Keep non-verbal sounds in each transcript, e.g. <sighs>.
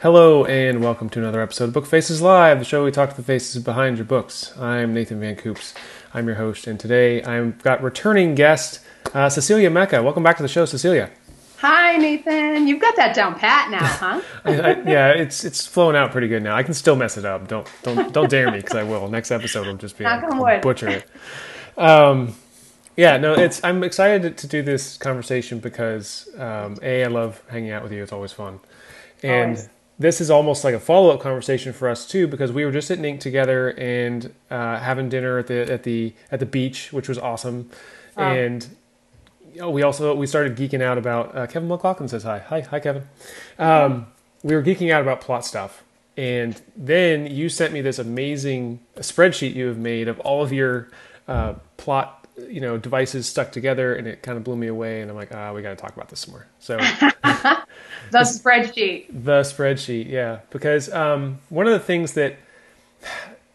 Hello and welcome to another episode of Book Faces Live, the show we talk to the faces behind your books. I'm Nathan Van Coops. I'm your host, and today I've got returning guest uh, Cecilia Mecca. Welcome back to the show, Cecilia. Hi, Nathan. You've got that down pat now, huh? <laughs> I, I, yeah, it's it's flowing out pretty good now. I can still mess it up. Don't don't don't dare me because I will. Next episode will just be Knock wood. butcher it. Um, yeah, no, it's I'm excited to, to do this conversation because um, a I love hanging out with you. It's always fun, and Always. This is almost like a follow up conversation for us too because we were just at NINC together and uh, having dinner at the at the at the beach, which was awesome, and. know, We also we started geeking out about uh, Kevin McLaughlin says hi. Hi hi Kevin, um, we were geeking out about plot stuff. And then you sent me this amazing spreadsheet you have made of all of your uh, plot you know devices stuck together and it kind of blew me away and i'm like ah we got to talk about this some more. So <laughs> The spreadsheet. the spreadsheet yeah. Because um, one of the things that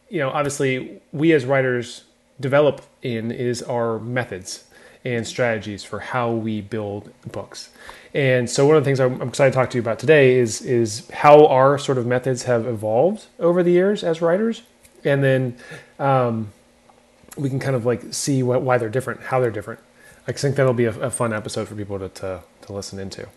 you know obviously we as writers develop in is our methods and strategies for how we build books. And so one of the things i'm I'm excited to talk to you about today is is how our sort of methods have evolved over the years as writers. And then um, we can kind of like see what, why they're different how they're different i think that'll be a, a fun episode for people to, to, to listen into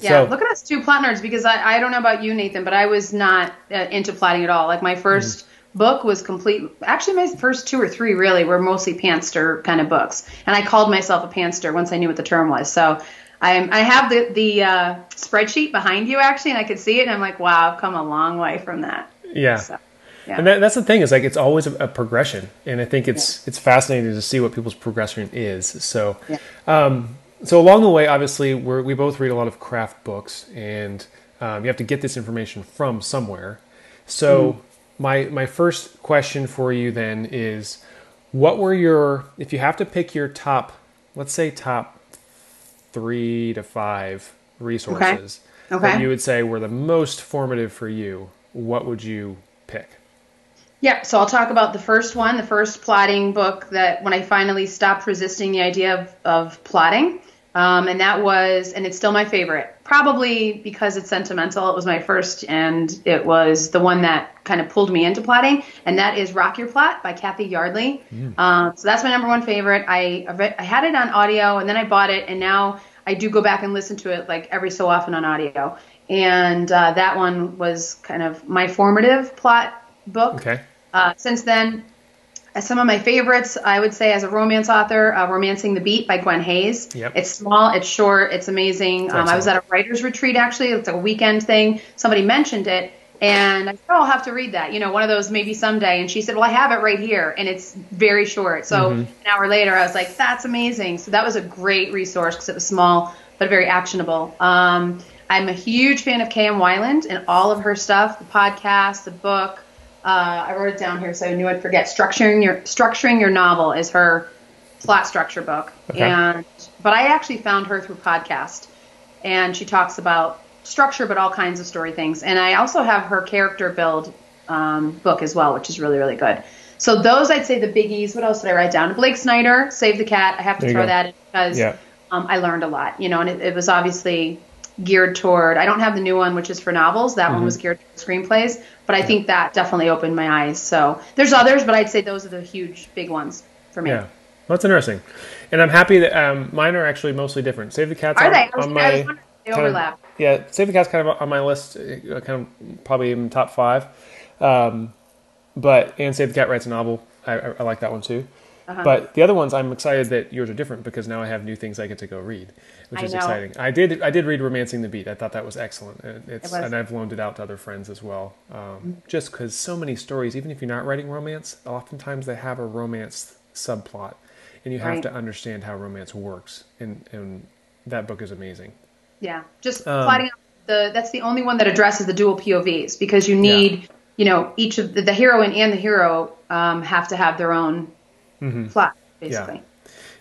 Yeah, So- look at us two plot nerds because I, I don't know about you, Nathan, but I was not uh, into plotting at all. Like my 1st book was complete. Actually, my first two or three really were mostly pantster kind of books, and I called myself a pantster once I knew what the term was. So I'm, I have the the uh, spreadsheet behind you actually, and I could see it, and I'm like, wow, I've come a long way from that. yeah So, yeah. And that, that's the thing is like it's always a, a progression, and I think it's it's fascinating to see what people's progression is. So, Yeah. um, so along the way, obviously, we're, we both read a lot of craft books, and um, you have to get this information from somewhere. So, my my first question for you then is, what were your if you have to pick your top, let's say top three to five resources Okay. that you would say were the most formative for you, what would you pick? Yeah, so I'll talk about the first one, the first plotting book that when I finally stopped resisting the idea of, of plotting. Um, and that was, and it's still my favorite, probably because it's sentimental. It was my first, and it was the one that kind of pulled me into plotting, and that is Rock Your Plot by Kathy Yardley. Um, so that's my number one favorite. I, I I had it on audio, and then I bought it, and now I do go back and listen to it like every so often on audio. And uh, that one was kind of my formative plot book. Okay. Uh, since then, uh, some of my favorites, I would say, as a romance author, uh, "Romancing the Beat" by Gwen Hayes. Yep. It's small, it's short, it's amazing. Um, I was at a writers' retreat actually. It's a weekend thing. Somebody mentioned it, and I said, "Oh, I'll have to read that." You know, one of those maybe someday. And she said, "Well, I have it right here, and it's very short." So Mm-hmm. an hour later, I was like, "That's amazing!" So that was a great resource because it was small but very actionable. Um, I'm a huge fan of K.M. Weiland and all of her stuff, the podcast, the book. Uh, I wrote it down here so I knew I'd forget. Structuring your structuring your novel is her plot structure book, Okay. and but I actually found her through podcast, and she talks about structure, but all kinds of story things. And I also have her character build um, book as well, which is really really good. So those I'd say the biggies. What else did I write down? Blake Snyder, Save the Cat. I have to throw go. that in because Yeah. um, I learned a lot, you know, and it, it was obviously geared toward. I don't have the new one, which is for novels. That Mm-hmm. one was geared toward screenplays, but I think that definitely opened my eyes. So there's others, but I'd say those are the huge, big ones for me. Yeah, well, that's interesting, and I'm happy that um, mine are actually mostly different. Save the Cat's Are on, they? I was, on my was wondering if they kind of- overlap. yeah, Save the Cat's kind of on my list, uh, kind of probably in top five. Um, but and Save the Cat writes a novel. I, I, I like that one too. Uh-huh. But the other ones, I'm excited that yours are different because now I have new things I get to go read, which I is know. exciting. I did I did read *Romancing the Beat*. I thought that was excellent. And It's It was. Mm-hmm. and I've loaned it out to other friends as well. Um, Just because so many stories, even if you're not writing romance, oftentimes they have a romance subplot, and you have Right. to understand how romance works. And and that book is amazing. Yeah, just Um, plotting out the. That's the only one that addresses the dual POVs because you need, you know, each of the, the heroine and the hero um, have to have their own Mm-hmm. plot, basically.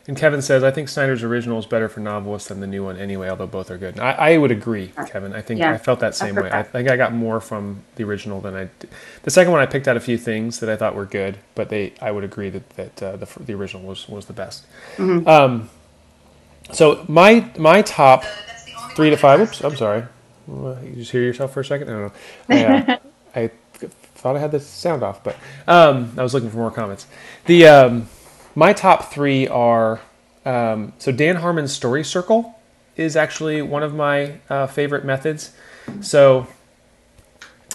And Kevin says, I think Snyder's original is better for novelists than the new one anyway, although both are good. And I, I would agree, Kevin. I think Yeah, I felt that same heard way. I think I got more from the original than I did. The second one, I picked out a few things that I thought were good, but they I would agree that, that uh, the, the original was, was the best. Mm-hmm. Um, so my my top three to five. Oops, I'm sorry. You just hear yourself for a second. I don't know. <laughs> I, uh, I thought I had the sound off, but um, I was looking for more comments. The um, my top three are um, so Dan Harmon's Story Circle is actually one of my uh, favorite methods. So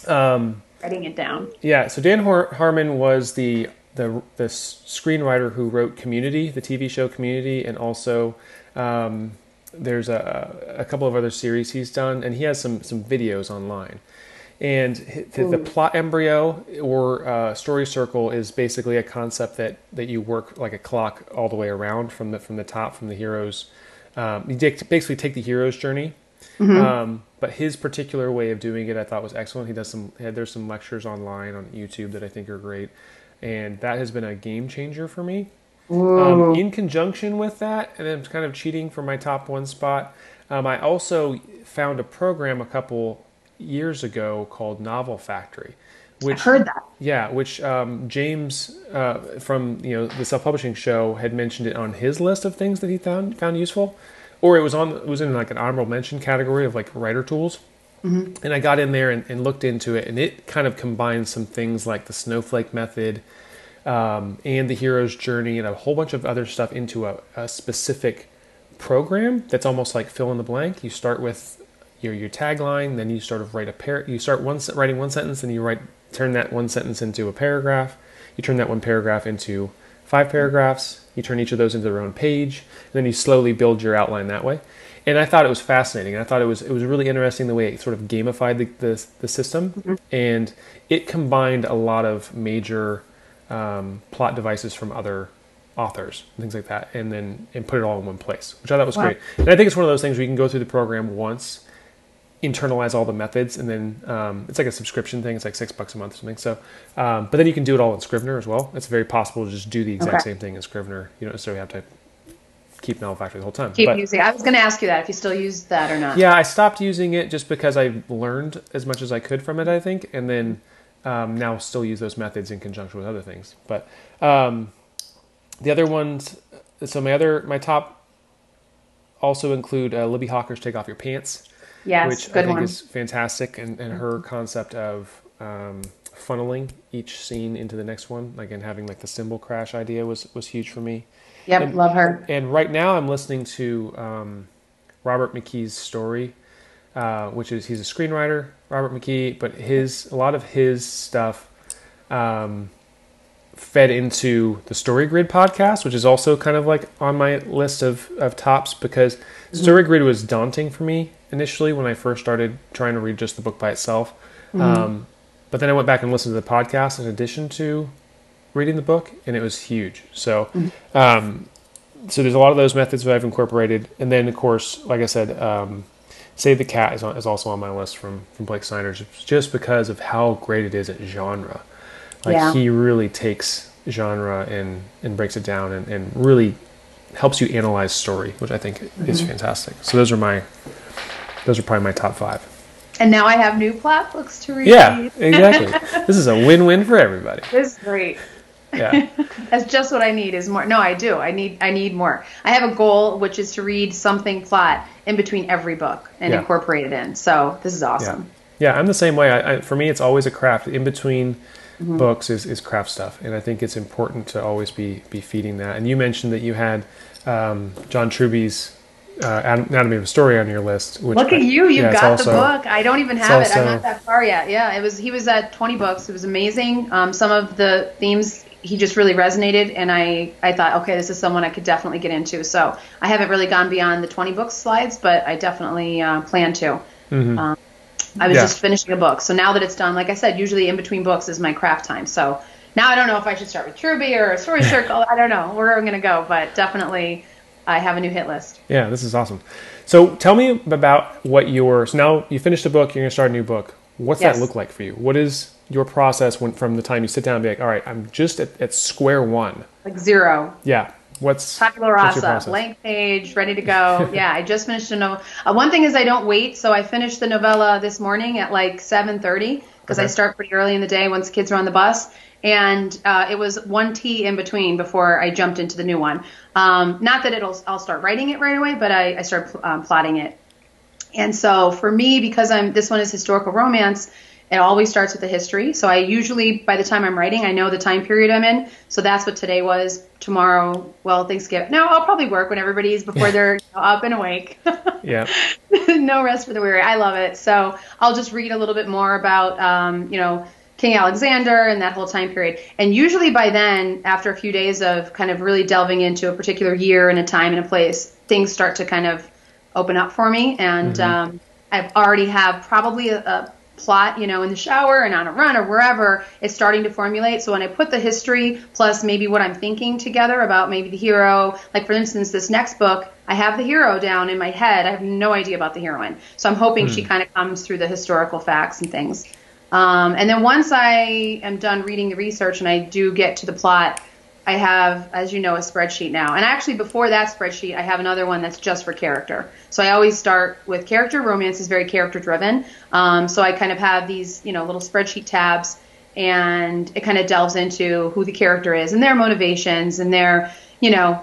um, writing it down. Yeah. So Dan Har- Harmon was the the the screenwriter who wrote Community, the TV show Community, and also um, there's a, a couple of other series he's done, and he has some some videos online. And the, the plot embryo or uh, story circle is basically a concept that, that you work like a clock all the way around from the from the top from the heroes. Um, you basically take the hero's journey, mm-hmm. um, but his particular way of doing it I thought was excellent. He does some there's some lectures online on YouTube that I think are great, and that has been a game changer for me. Um, in conjunction with that, and I'm kind of cheating for my top one spot. Um, I also found a program a couple years ago called Novel Factory. Which, I've heard that. Yeah, which um, James uh, from you know the self publishing show had mentioned it on his list of things that he found found useful, or it was on it was in like an honorable mention category of like writer tools. Mm-hmm. And I got in there and, and, looked into it, and it kind of combines some things like the snowflake method um, and the hero's journey and a whole bunch of other stuff into a, a specific program that's almost like fill in the blank. You start with your your tagline, then you sort of write a pair. You start one writing one sentence, and you write turn that one sentence into a paragraph. You turn that one paragraph into five paragraphs. You turn each of those into their own page, and then you slowly build your outline that way. And I thought it was fascinating. I thought it was it was really interesting the way it sort of gamified the the, the system, mm-hmm. and it combined a lot of major um, plot devices from other authors and things like that, and then and put it all in one place, which I thought was wow. great. And I think it's one of those things where you can go through the program once internalize all the methods, and then um, it's like a subscription thing. It's like six bucks a month or something. So, um, but then you can do it all in Scrivener as well. It's very possible to just do the exact okay. same thing in Scrivener. You don't necessarily have to keep Factory the whole time. Keep but, using. I was going to ask you that if you still use that or not. Yeah, I stopped using it just because I learned as much as I could from it. I think, and then um, now still use those methods in conjunction with other things. But um, the other ones. So my other my top also include uh, Libbie Hawker's "Take Off Your Pants." Yes, which I think one. is fantastic, and, and her concept of um, funneling each scene into the next one, like and having like the symbol crash idea was was huge for me. Yep, and, love her. And right now, I'm listening to um, Robert McKee's story, uh, which is he's a screenwriter, Robert McKee, but his a lot of his stuff. Um, fed into the Story Grid podcast, which is also kind of like on my list of, of tops because mm-hmm. Story Grid was daunting for me initially when I first started trying to read just the book by itself. Mm-hmm. Um, but then I went back and listened to the podcast in addition to reading the book, and it was huge. So, mm-hmm. um, so there's a lot of those methods that I've incorporated, and then of course, like I said, um, Save the Cat is, on, is also on my list from from Blake Snyder, just because of how great it is at genre. Like yeah. he really takes genre and and breaks it down and, and really helps you analyze story, which I think mm-hmm. is fantastic. So those are my those are probably my top five. And now I have new plot books to read. Yeah, exactly. this is a win-win for everybody. <laughs> This is great. Yeah. <laughs> That's just what I need is more. No, I do. I need I need more. I have a goal which is to read something plot in between every book and yeah. incorporate it in. So this is awesome. Yeah, yeah I'm the same way. I, I, for me, it's always a craft in between mm-hmm. books is, is craft stuff, and I think it's important to always be be feeding that. And you mentioned that you had um, John Truby's uh, Anatomy of a Story on your list. Which Look at you! You yeah, got also, the book. I don't even have also, it. I'm not that far yet. Yeah, it was. He was at 20 books. It was amazing. Um, some of the themes he just really resonated, and I I thought, okay, this is someone I could definitely get into. So I haven't really gone beyond the 20 book slides, but I definitely uh, plan to. Mm-hmm. Um, I was yeah. just finishing a book, so now that it's done, like I said, usually in between books is my craft time. So now I don't know if I should start with Truby or a Story <laughs> Circle. I don't know where I'm going to go, but definitely I have a new hit list. Yeah, this is awesome. So tell me about what your so now you finished a book, you're gonna start a new book. What's yes. that look like for you? What is your process when from the time you sit down and be like, all right, I'm just at, at square one. Like zero. Yeah. What's tabula rasa, blank page, ready to go. <laughs> yeah, I just finished a novel. Uh, one thing is I don't wait, so I finished the novella this morning at like 7:30 because okay. I start pretty early in the day once the kids are on the bus, and uh, it was one T in between before I jumped into the new one. Um, not that it'll I'll start writing it right away, but I, I start um, plotting it. And so for me, because I'm this one is historical romance, it always starts with the history. So I usually, by the time I'm writing, I know the time period I'm in. So that's what today was. Tomorrow, well, Thanksgiving. No, I'll probably work when everybody's before they're up and awake. <laughs> yeah. no rest for the weary. I love it. So I'll just read a little bit more about, um, you know, King Alexander and that whole time period. And usually by then, after a few days of kind of really delving into a particular year and a time and a place, things start to kind of open up for me. And mm-hmm. um, I've already have probably a, a plot, you know, in the shower and on a run or wherever, it's starting to formulate. So when I put the history plus maybe what I'm thinking together about maybe the hero, like for instance, this next book, I have the hero down in my head. I have no idea about the heroine. So I'm hoping mm. she hmm. kind of comes through the historical facts and things. Um, and then once I am done reading the research and I do get to the plot, I have, as you know, a spreadsheet now. And actually, before that spreadsheet, I have another one that's just for character. So I always start with character. Romance is very character driven. Um, so I kind of have these, you know, little spreadsheet tabs, and it kind of delves into who the character is and their motivations and their, you know,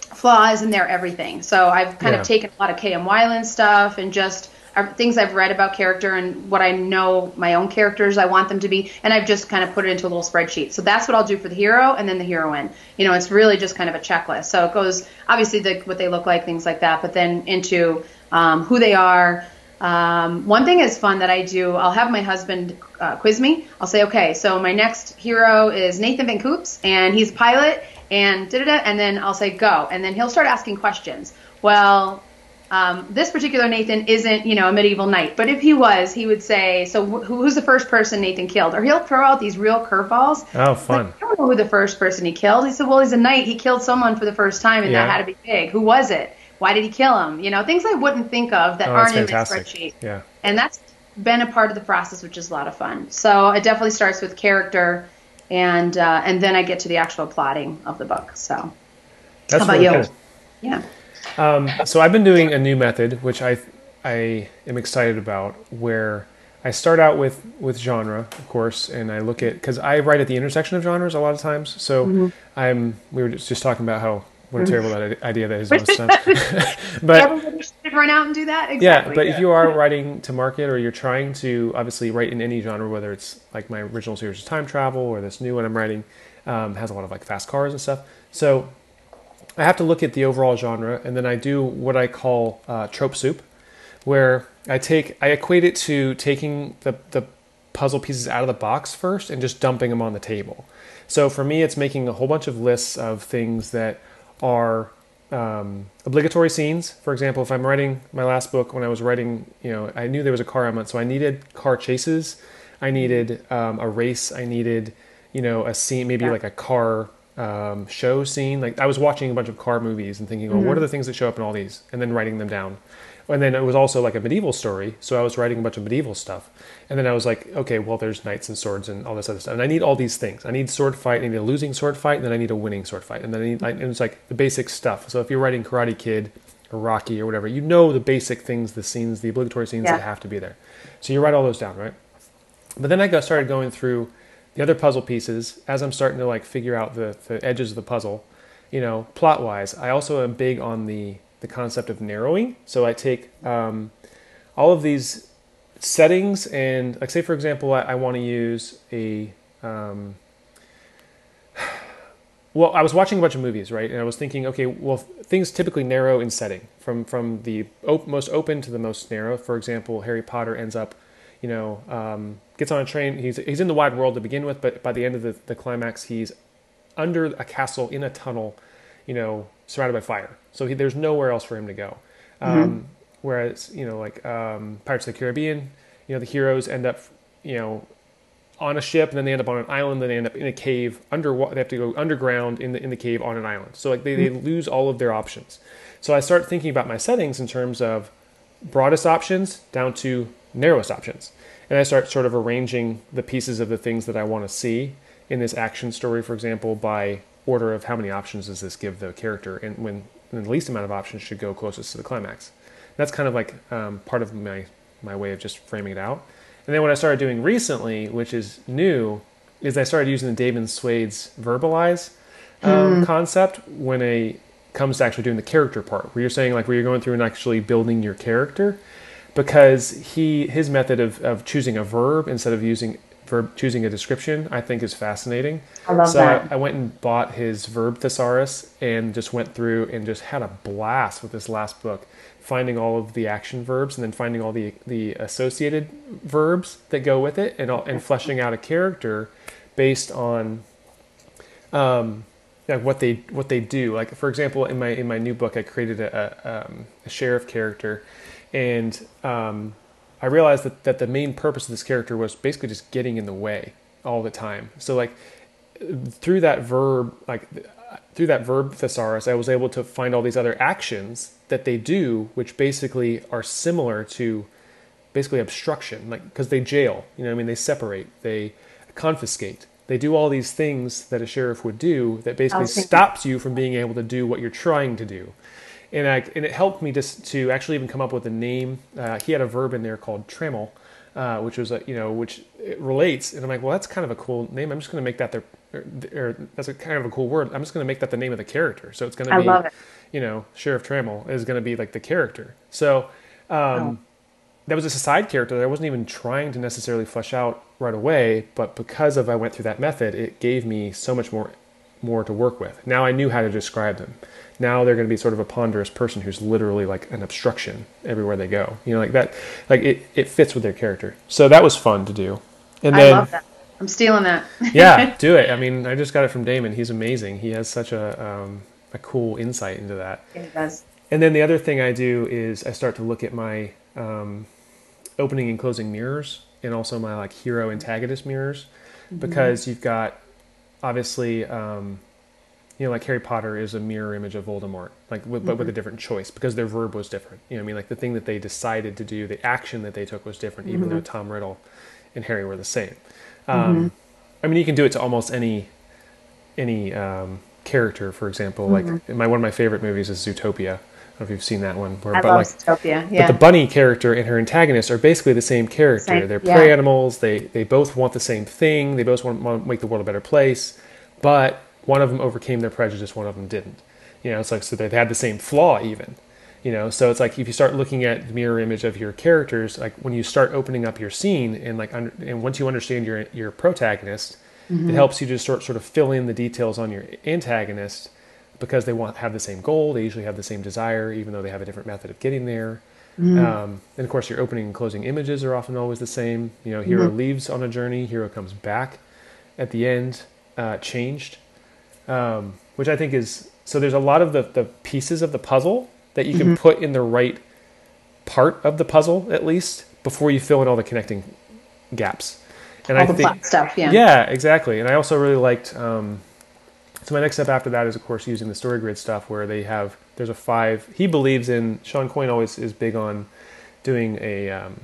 flaws and their everything. So I've kind yeah. of taken a lot of K.M. Weiland stuff and just things I've read about character and what I know my own characters I want them to be, and I've just kind of put it into a little spreadsheet. So that's what I'll do for the hero and then the heroine. You know, it's really just kind of a checklist. So it goes obviously the, what they look like, things like that, but then into um, who they are. Um, one thing is fun that I do. I'll have my husband uh, quiz me. I'll say, okay, so my next hero is Nathan Van Coops, and he's a pilot, and da da da, and then I'll say go, and then he'll start asking questions. Well, um, this particular Nathan isn't, you know, a medieval knight, but if he was, he would say, "So wh- who's the first person Nathan killed?" Or he'll throw out these real curveballs. Oh, fun! Like, I don't know who the first person he killed. He said, "Well, he's a knight. He killed someone for the first time, and yeah. that had to be big. Who was it? Why did he kill him? You know, things I wouldn't think of that oh, aren't in my spreadsheet. Yeah, and that's been a part of the process, which is a lot of fun. So it definitely starts with character, and uh, and then I get to the actual plotting of the book. So, that's how about really you? Good. Yeah. Um, so I've been doing a new method, which I I am excited about, where I start out with with genre, of course, and I look at because I write at the intersection of genres a lot of times. So mm-hmm. I'm we were just talking about how what a mm-hmm. terrible that idea that is most time. <laughs> but everybody should run out and do that. Exactly. Yeah, but yeah. if you are writing to market or you're trying to obviously write in any genre, whether it's like my original series of time travel or this new one I'm writing um, has a lot of like fast cars and stuff. So I have to look at the overall genre, and then I do what I call uh, trope soup, where I take I equate it to taking the the puzzle pieces out of the box first and just dumping them on the table. So for me, it's making a whole bunch of lists of things that are um, obligatory scenes. For example, if I'm writing my last book, when I was writing, you know, I knew there was a car element, so I needed car chases. I needed um, a race. I needed, you know, a scene, maybe yeah. like a car um, show scene. Like I was watching a bunch of car movies and thinking, well, mm-hmm. what are the things that show up in all these, and then writing them down. And then it was also like a medieval story, so I was writing a bunch of medieval stuff. And then I was like, okay, well, there's knights and swords and all this other stuff, and I need all these things. I need sword fight, I need a losing sword fight, and then I need a winning sword fight, and then I need, and it's like the basic stuff. So if you're writing Karate Kid or Rocky or whatever, you know the basic things, the scenes, the obligatory scenes yeah. that have to be there. So you write all those down, right? But then I got started going through the other puzzle pieces as I'm starting to like figure out the, the edges of the puzzle, you know, plot wise, I also am big on the the concept of narrowing. So I take um, all of these settings and like say for example I, I want to use a um, <sighs> well I was watching a bunch of movies right and I was thinking okay well things typically narrow in setting from from the op- most open to the most narrow for example Harry Potter ends up you know, um, gets on a train. He's he's in the wide world to begin with, but by the end of the, the climax, he's under a castle in a tunnel, you know, surrounded by fire. So he, there's nowhere else for him to go. Mm-hmm. Um, whereas you know, like um, Pirates of the Caribbean, you know, the heroes end up, you know, on a ship, and then they end up on an island. Then they end up in a cave under. They have to go underground in the in the cave on an island. So like they, mm-hmm. they lose all of their options. So I start thinking about my settings in terms of broadest options down to narrowest options. And I start sort of arranging the pieces of the things that I want to see in this action story, for example, by order of how many options does this give the character, and when, when the least amount of options should go closest to the climax. That's kind of like um, part of my my way of just framing it out. And then what I started doing recently, which is new, is I started using the Damon Suede's verbalize um, mm. concept when a comes to actually doing the character part, where you're saying like where you're going through and actually building your character. Because he his method of, of choosing a verb instead of using verb choosing a description I think is fascinating. I love so that. I, I went and bought his verb thesaurus and just went through and just had a blast with this last book, finding all of the action verbs and then finding all the the associated verbs that go with it and all, and fleshing out a character based on um, like what they what they do. Like for example, in my in my new book, I created a, a, um, a sheriff character, and um, I realized that, that the main purpose of this character was basically just getting in the way all the time. So like through that verb, like through that verb thesaurus, I was able to find all these other actions that they do, which basically are similar to basically obstruction, like because they jail. You know, what I mean, they separate, they confiscate. They do all these things that a sheriff would do that basically stops you from being able to do what you're trying to do and I and it helped me just to actually even come up with a name. Uh, he had a verb in there called trammel, uh, which was a you know which it relates, and I'm like, well, that's kind of a cool name. I'm just going to make that the or, or that's a kind of a cool word. I'm just going to make that the name of the character. So it's going to be, it. you know, Sheriff Trammel is going to be like the character. So. Um, Oh. That was just a side character that I wasn't even trying to necessarily flesh out right away, but because of I went through that method, it gave me so much more more to work with. Now I knew how to describe them. Now they're going to be sort of a ponderous person who's literally like an obstruction everywhere they go. You know, like that, like it, it fits with their character. So that was fun to do. And I then, that. I'm stealing that. <laughs> yeah, <laughs> do it. I mean, I just got it from Damon. He's amazing. He has such a, um, a cool insight into that. it does. And then the other thing I do is I start to look at my um, opening and closing mirrors and also my like hero antagonist mirrors because you've got obviously um, you know like Harry Potter is a mirror image of Voldemort like with, but with a different choice because their verb was different you know what I mean like the thing that they decided to do the action that they took was different even though Tom Riddle and Harry were the same um, I mean you can do it to almost any any um, character for example like my one of my favorite movies is Zootopia I don't know if you've seen that one where I but love like Zootopia. Yeah. but the bunny character and her antagonist are basically the same character. Same, They're yeah. prey animals. They they both want the same thing. They both want, want to make the world a better place. But one of them overcame their prejudice. One of them didn't. You know, it's like so they had the same flaw even. You know, so it's like if you start looking at the mirror image of your characters, like when you start opening up your scene and like under, and once you understand your your protagonist, it helps you to sort sort of fill in the details on your antagonist because they want have the same goal. They usually have the same desire, even though they have a different method of getting there. Um, and of course, your opening and closing images are often always the same. You know, hero leaves on a journey, hero comes back at the end, uh, changed, um, which I think is so. There's a lot of the, the pieces of the puzzle that you can put in the right part of the puzzle, at least, before you fill in all the connecting gaps. And All I think, stuff. Yeah. yeah, exactly. And I also really liked. Um, so my next step after that is, of course, using the story grid stuff, where they have there's a five. He believes in Shawn Coyne always is big on doing a um,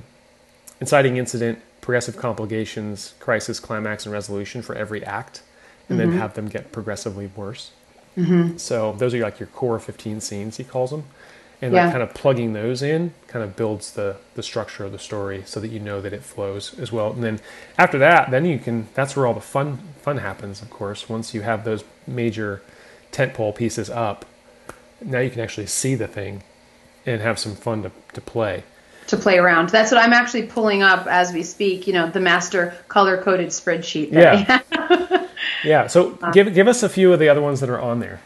inciting incident, progressive complications, crisis, climax, and resolution for every act, and then mm-hmm. have them get progressively worse. Mm-hmm. So those are like your core 15 scenes, he calls them. And Yeah. like kind of plugging those in kind of builds the, the structure of the story so that you know that it flows as well. And then after that, then you can, that's where all the fun, fun happens, of course. Once you have those major tentpole pieces up, now you can actually see the thing and have some fun to, to play. to play around. That's what I'm actually pulling up as we speak. You know, the master color coded spreadsheet. that Yeah. Yeah. So give, give us a few of the other ones that are on there.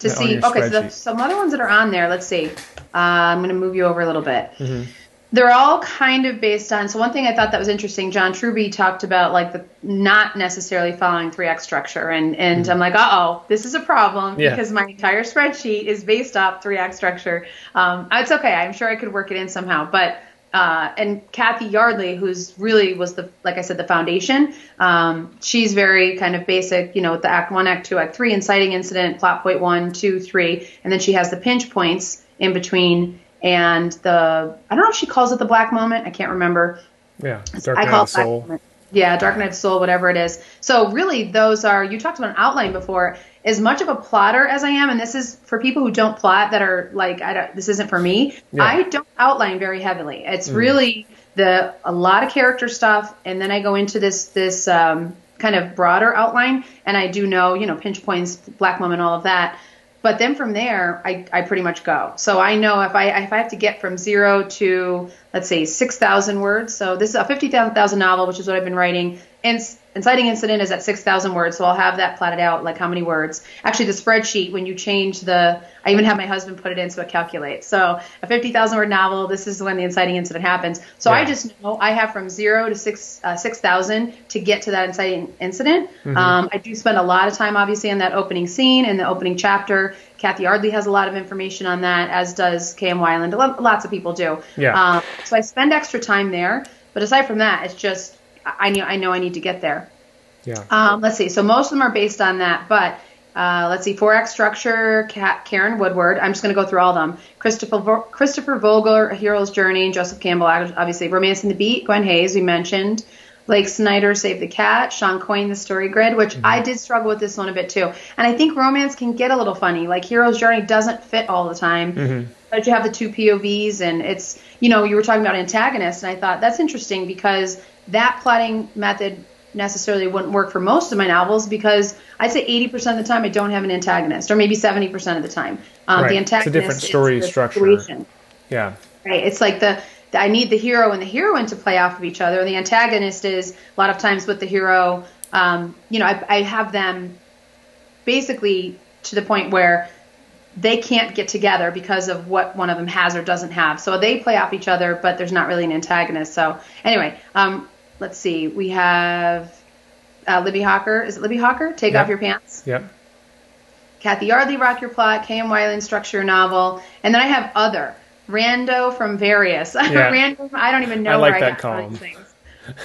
to on see. Okay, so the, some other ones that are on there. Let's see. Uh, I'm going to move you over a little bit. Mm-hmm. They're all kind of based on. So one thing I thought that was interesting. John Truby talked about like the not necessarily following three act structure, and and I'm like, uh oh, this is a problem Mm-hmm. Yeah. because my entire spreadsheet is based off three act structure. Um, it's okay. I'm sure I could work it in somehow, but. Uh, and Kathy Yardley, who's really was the, like I said, the foundation. Um, she's very kind of basic, you know, with the act one, act two, act three, inciting incident, plot point one, two, three, and then she has the pinch points in between and the, I don't know if she calls it the black moment. I can't remember. Yeah. Dark I call of it the Soul. Moment. Yeah, Dark Night of Soul, whatever it is. So really, those are you talked about an outline before. As much of a plotter as I am, and this is for people who don't plot that are like, I don't, this isn't for me. Yeah. I don't outline very heavily. It's really the a lot of character stuff, and then I go into this this um, kind of broader outline, and I do know you know pinch points, black moment, all of that. But then from there, I, I pretty much go. So I know if I if I have to get from zero to let's say six thousand words. So this is a fifty thousand novel, which is what I've been writing. And inciting incident is at 6,000 words, so I'll have that plotted out, like how many words. Actually, the spreadsheet, when you change the, I even have my husband put it in so it calculates. So a 50,000 word novel, this is when the inciting incident happens. So yeah. I just know I have from zero to six uh, 6,000 to get to that inciting incident. Mm-hmm. Um, I do spend a lot of time, obviously, on that opening scene and the opening chapter. Kathy Yardley has a lot of information on that, as does K.M. Weiland. Lots of people do. Yeah. Um, so I spend extra time there. But aside from that, it's just I know I know I need to get there. Yeah. Um, let's see. So most of them are based on that, but uh, let's see. Four Act Structure, Karen Woodward. I'm just going to go through all of them. Christopher Christopher Vogler, A Hero's Journey, Joseph Campbell, obviously. Romancing the Beat, Gwen Hayes, we mentioned. Blake Snyder, Save the Cat, Shawn Coyne, The Story Grid, which mm-hmm. I did struggle with this one a bit too. And I think romance can get a little funny. Like Hero's Journey doesn't fit all the time. Mm-hmm. But you have the two POVs, and it's, you know, you were talking about antagonists, and I thought that's interesting because that plotting method necessarily wouldn't work for most of my novels because I'd say 80% of the time I don't have an antagonist, or maybe 70% of the time. Um, right. The antagonist it's a different story structure. Situation. Yeah. Right. It's like the, I need the hero and the heroine to play off of each other. The antagonist is a lot of times with the hero. Um, you know, I, I have them basically to the point where they can't get together because of what one of them has or doesn't have. So they play off each other, but there's not really an antagonist. So anyway, um, let's see. We have uh, Libbie Hawker. Is it Libbie Hawker? Take yep. off your pants. Yep. Kathy Yardley, Rock Your Plot. K.M. Weiland, Structure Your Novel. And then I have other. Rando from Various. <laughs> Yeah. Rando, I don't even know I like where that I got column. things.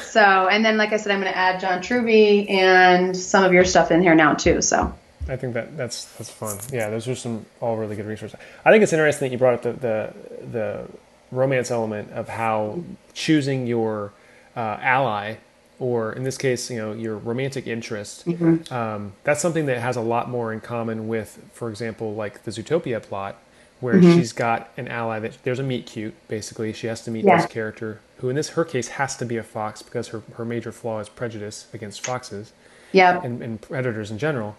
So, and then like I said, I'm going to add John Truby and some of your stuff in here now too. So. I think that that's that's fun. Yeah, those are some all really good resources. I think it's interesting that you brought up the the, the romance element of how choosing your uh, ally or in this case, you know, your romantic interest. Mm-hmm. Um, that's something that has a lot more in common with, for example, like the Zootopia plot, where mm-hmm. she's got an ally that there's a meet cute. Basically, she has to meet yeah. this character who, in this her case, has to be a fox because her her major flaw is prejudice against foxes. Yeah. And, and predators in general,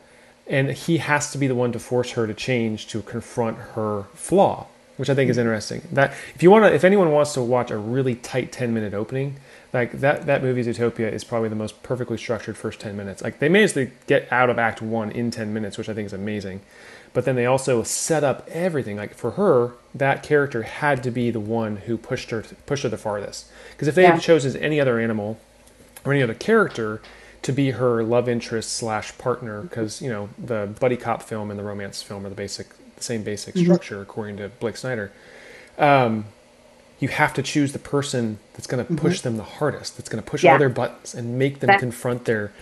and he has to be the one to force her to change to confront her flaw, which I think is interesting. That if you want to, if anyone wants to watch a really tight ten minute opening like that that movie Zootopia is probably the most perfectly structured first 10 minutes. Like they managed to get out of act 1 in 10 minutes, which I think is amazing. But then they also set up everything. Like for her, that character had to be the one who pushed her pushed her the farthest. Because if they yeah. had chosen any other animal or any other character to be her love interest slash partner, because you know the buddy cop film and the romance film are the basic the same basic mm-hmm. structure according to Blake Snyder. Um, you have to choose the person that's going to mm-hmm. push them the hardest, that's going to push yeah. all their buttons and make them that, confront their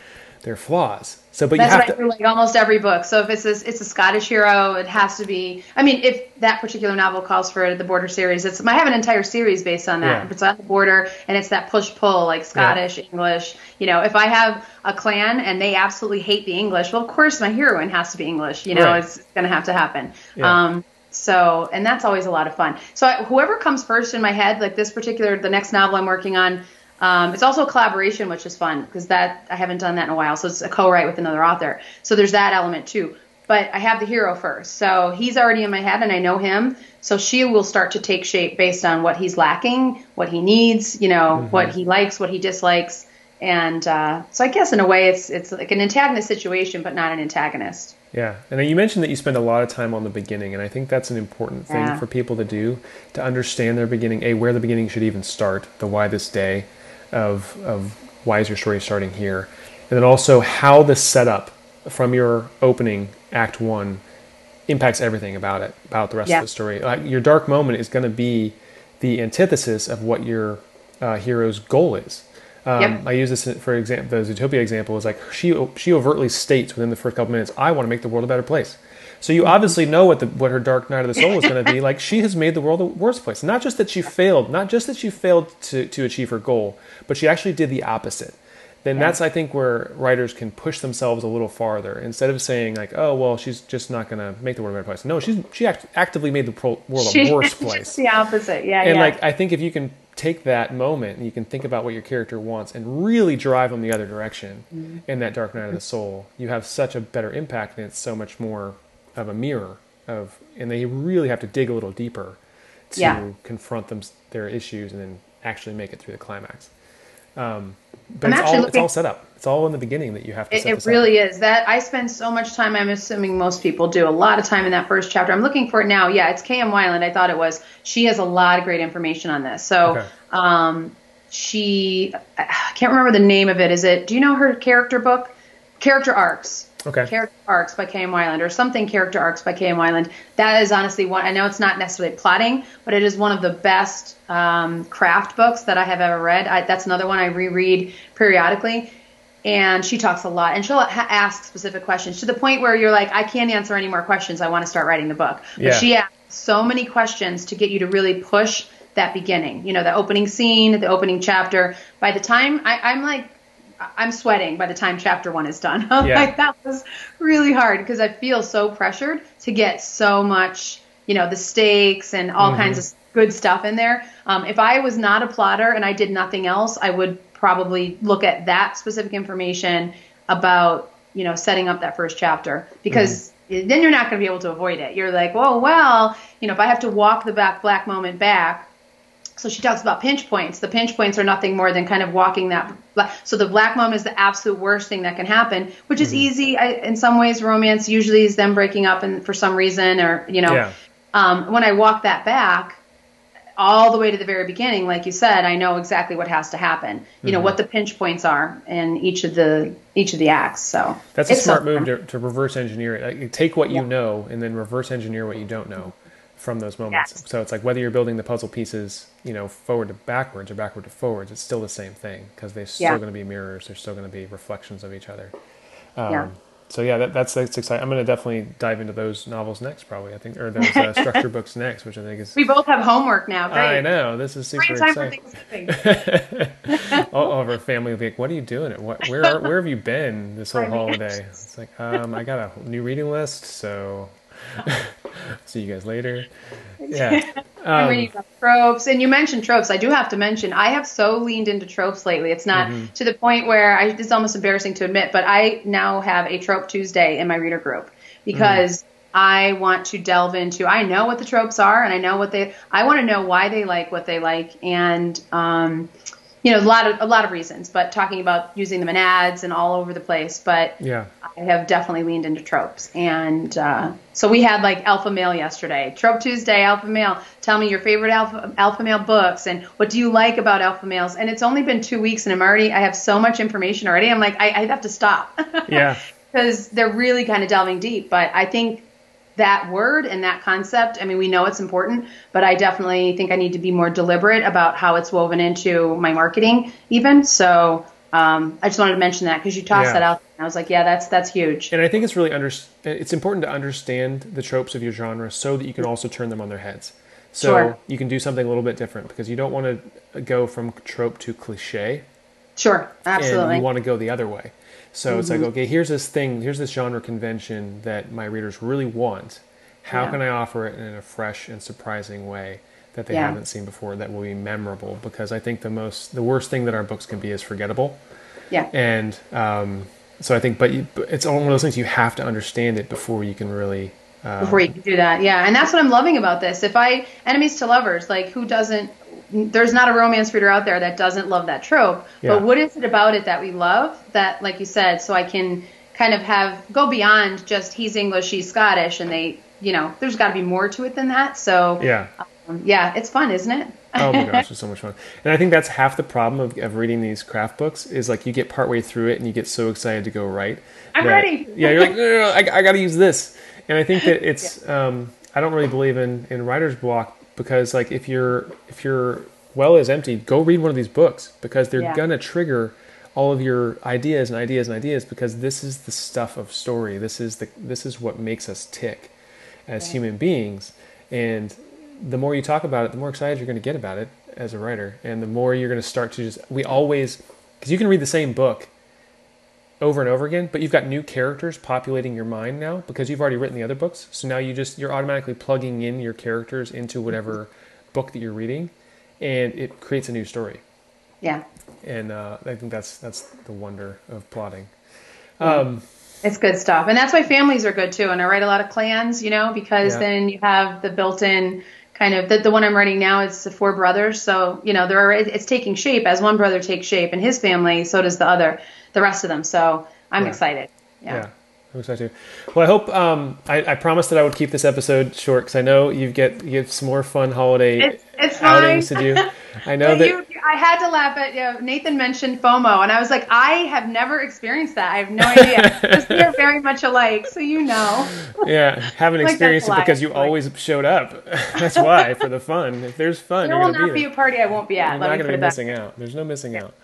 their flaws. So, but that's you have right to, for like almost every book. So if it's a, it's a Scottish hero, it has to be. I mean, if that particular novel calls for the Border series, it's I have an entire series based on that. Yeah. It's on the border and it's that push pull, like Scottish, yeah. English. You know, if I have a clan and they absolutely hate the English, well, of course my heroine has to be English. You know, right. it's going to have to happen. Yeah. Um, so, and that's always a lot of fun. So, I, whoever comes first in my head, like this particular, the next novel I'm working on, um, it's also a collaboration, which is fun because that I haven't done that in a while. So it's a co-write with another author. So there's that element too. But I have the hero first, so he's already in my head, and I know him. So she will start to take shape based on what he's lacking, what he needs, you know, mm-hmm. what he likes, what he dislikes, and uh, so I guess in a way it's it's like an antagonist situation, but not an antagonist. Yeah, and you mentioned that you spend a lot of time on the beginning, and I think that's an important thing yeah. for people to do to understand their beginning, a where the beginning should even start, the why this day, of of why is your story starting here, and then also how the setup from your opening act one impacts everything about it, about the rest yeah. of the story. Like your dark moment is going to be the antithesis of what your uh, hero's goal is. Um, yep. I use this for example. The Zootopia example is like she she overtly states within the first couple minutes, "I want to make the world a better place." So you obviously know what the what her dark night of the soul is going to be. Like she has made the world a worse place. Not just that she failed, not just that she failed to to achieve her goal, but she actually did the opposite. Then yeah. that's I think where writers can push themselves a little farther instead of saying like, "Oh well, she's just not going to make the world a better place." No, she's she act, actively made the pro- world a <laughs> worse place. the opposite, yeah. And yeah. like I think if you can take that moment and you can think about what your character wants and really drive them the other direction mm-hmm. in that dark night of the soul you have such a better impact and it's so much more of a mirror of, and they really have to dig a little deeper to Yeah. confront them their issues and then actually make it through the climax. Um, but I'm it's all it's all set up. It's all in the beginning that you have to. It, it this up. really is. That I spend so much time. I'm assuming most people do a lot of time in that first chapter. I'm looking for it now. Yeah, it's KM Weiland. I thought it was. She has a lot of great information on this. So, Okay. um, she I can't remember the name of it. Is it? Do you know her character book? Character arcs. Okay. Character arcs by K.M. Weiland or something character arcs by K.M. Weiland. That is honestly one. I know it's not necessarily plotting, but it is one of the best um, craft books that I have ever read. I, that's another one I reread periodically. And she talks a lot, and she'll ha- ask specific questions to the point where you're like, I can't answer any more questions. I want to start writing the book. But Yeah. she asks so many questions to get you to really push that beginning. You know, the opening scene, the opening chapter. By the time I, I'm like, I'm sweating by the time chapter one is done. <laughs> Yeah. like, that was really hard because I feel so pressured to get so much, you know, the stakes and all kinds of good stuff in there. Um, if I was not a plotter and I did nothing else, I would probably look at that specific information about, you know, setting up that first chapter because then you're not going to be able to avoid it. You're like, well, well, you know, if I have to walk the back black moment back, so she talks about pinch points. The pinch points are nothing more than kind of walking that. Black, so the black moment is the absolute worst thing that can happen, which is easy. I, in some ways, romance usually is them breaking up and for some reason, or you know, Yeah. um, when I walk that back all the way to the very beginning, like you said, I know exactly what has to happen. You know what the pinch points are in each of the each of the acts. So That's a smart so move to, to reverse engineer it. Like, take what you know and then reverse engineer what you don't know from those moments. Yes. So it's like whether you're building the puzzle pieces, you know, forward to backwards or backward to forwards, it's still the same thing because they're still Yeah. going to be mirrors. They're still going to be reflections of each other. Um, Yeah. So yeah, that, that's that's exciting. I'm going to definitely dive into those novels next, probably. I think, or those uh, <laughs> structure books next, which I think is. We both have homework now. Great. I know this is super Great time exciting. Thanksgiving. <laughs> all, all of our family will be like, "What are you doing? What, where are, where have you been this whole <laughs> holiday?" It's like, um, I got a new reading list, so <laughs> see you guys later. <laughs> Yeah, um, reading about tropes, and you mentioned tropes. I do have to mention I have so leaned into tropes lately. It's not Mm-hmm. to the point where I, it's almost embarrassing to admit, but I now have a trope Tuesday in my reader group because Mm. I want to delve into. I know what the tropes are, and I know what they. I want to know why they like what they like, and um, you know, a lot of a lot of reasons. But talking about using them in ads and all over the place, but. yeah, I have definitely leaned into tropes. And uh, so we had like Alpha Male yesterday. Trope Tuesday, Alpha Male. Tell me your favorite Alpha, alpha Male books and what do you like about Alpha Males. And it's only been two weeks and I'm already, I have so much information already. I'm like, I, I have to stop. yeah, <laughs> Because they're really kind of delving deep. But I think that word and that concept, I mean, we know it's important, but I definitely think I need to be more deliberate about how it's woven into my marketing, even. So um, I just wanted to mention that because you tossed Yeah. that out. And I was like, yeah, that's that's huge. and I think it's really under. It's important to understand the tropes of your genre so that you can also turn them on their heads. So Sure. you can do something a little bit different because you don't want to go from trope to cliche. Sure, absolutely. And you want to go the other way. So it's like, okay, here's this thing, here's this genre convention that my readers really want. How Yeah. can I offer it in a fresh and surprising way that they Yeah. haven't seen before that will be memorable? Because I think the most, the worst thing that our books can be is forgettable. yeah, And um, so I think, but, you, but it's one of those things you have to understand it before you can really. Uh, before you can do that, yeah, and that's what I'm loving about this. If I enemies to lovers, like who doesn't? There's not a romance reader out there that doesn't love that trope. Yeah. But what is it about it that we love? That, like you said, so I can kind of have go beyond just he's English, she's Scottish, and they, you know, there's got to be more to it than that. So yeah. um, yeah, it's fun, isn't it? oh my gosh, <laughs> it's so much fun. And I think that's half the problem of, of reading these craft books is like you get partway through it and you get so excited to go right. I'm that- ready. <laughs> Yeah, you're like, no, no, no, I, I got to use this. And I think that it's, um, I don't really believe in, in writer's block because like if you're, if your well is empty, go read one of these books because they're Yeah. going to trigger all of your ideas and ideas and ideas because this is the stuff of story. This is the, this is what makes us tick as human beings. And the more you talk about it, the more excited you're going to get about it as a writer, and the more you're going to start to just. We always, because you can read the same book over and over again, but you've got new characters populating your mind now because you've already written the other books. So now you just you're automatically plugging in your characters into whatever <laughs> book that you're reading, and it creates a new story. Yeah. And uh, I think that's that's the wonder of plotting. Um, It's good stuff, and that's why families are good too. And I write a lot of clans, you know, because Yeah. then you have the built-in kind of the, the one I'm writing now is the four brothers. So you know, there are it's taking shape as one brother takes shape in his family, so does the other, the rest of them. So I'm Yeah. excited. Yeah. Yeah. I'm excited too. Well, I hope um, I, I promised that I would keep this episode short because I know you get you get some more fun holiday It's, it's outings fine. to do. <laughs> I know that you, I had to laugh at you know, Nathan mentioned FOMO, and I was like, I have never experienced that. I have no idea. <laughs> We are very much alike, so you know. yeah haven't Like, experienced it because you life. always showed up. <laughs> That's why for the fun. If there's fun, There will not be be a party I won't be at. Let not gonna be missing out. There's no missing out.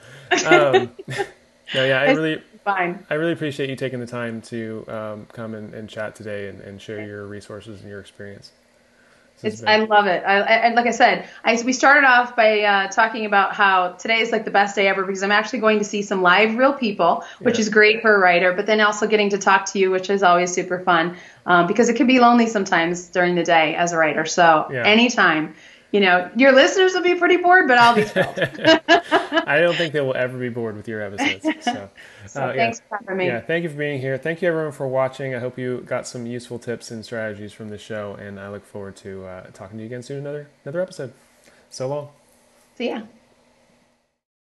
Um, no, yeah, I It's- really fine. I really appreciate you taking the time to um, come and, and chat today and, and share your resources and your experience. It's, I love it. I, I, and like I said, I, we started off by uh, talking about how today is like the best day ever because I'm actually going to see some live real people, which Yeah. is great for a writer, but then also getting to talk to you, which is always super fun um, because it can be lonely sometimes during the day as a writer. So Yeah. anytime, you know, your listeners will be pretty bored, but I'll be <laughs> thrilled. I don't think they will ever be bored with your episodes. So, <laughs> So uh, yeah. thanks for having me. Yeah, thank you for being here. Thank you everyone for watching. I hope you got some useful tips and strategies from this show, and I look forward to uh, talking to you again soon. Another another episode. So long. See ya.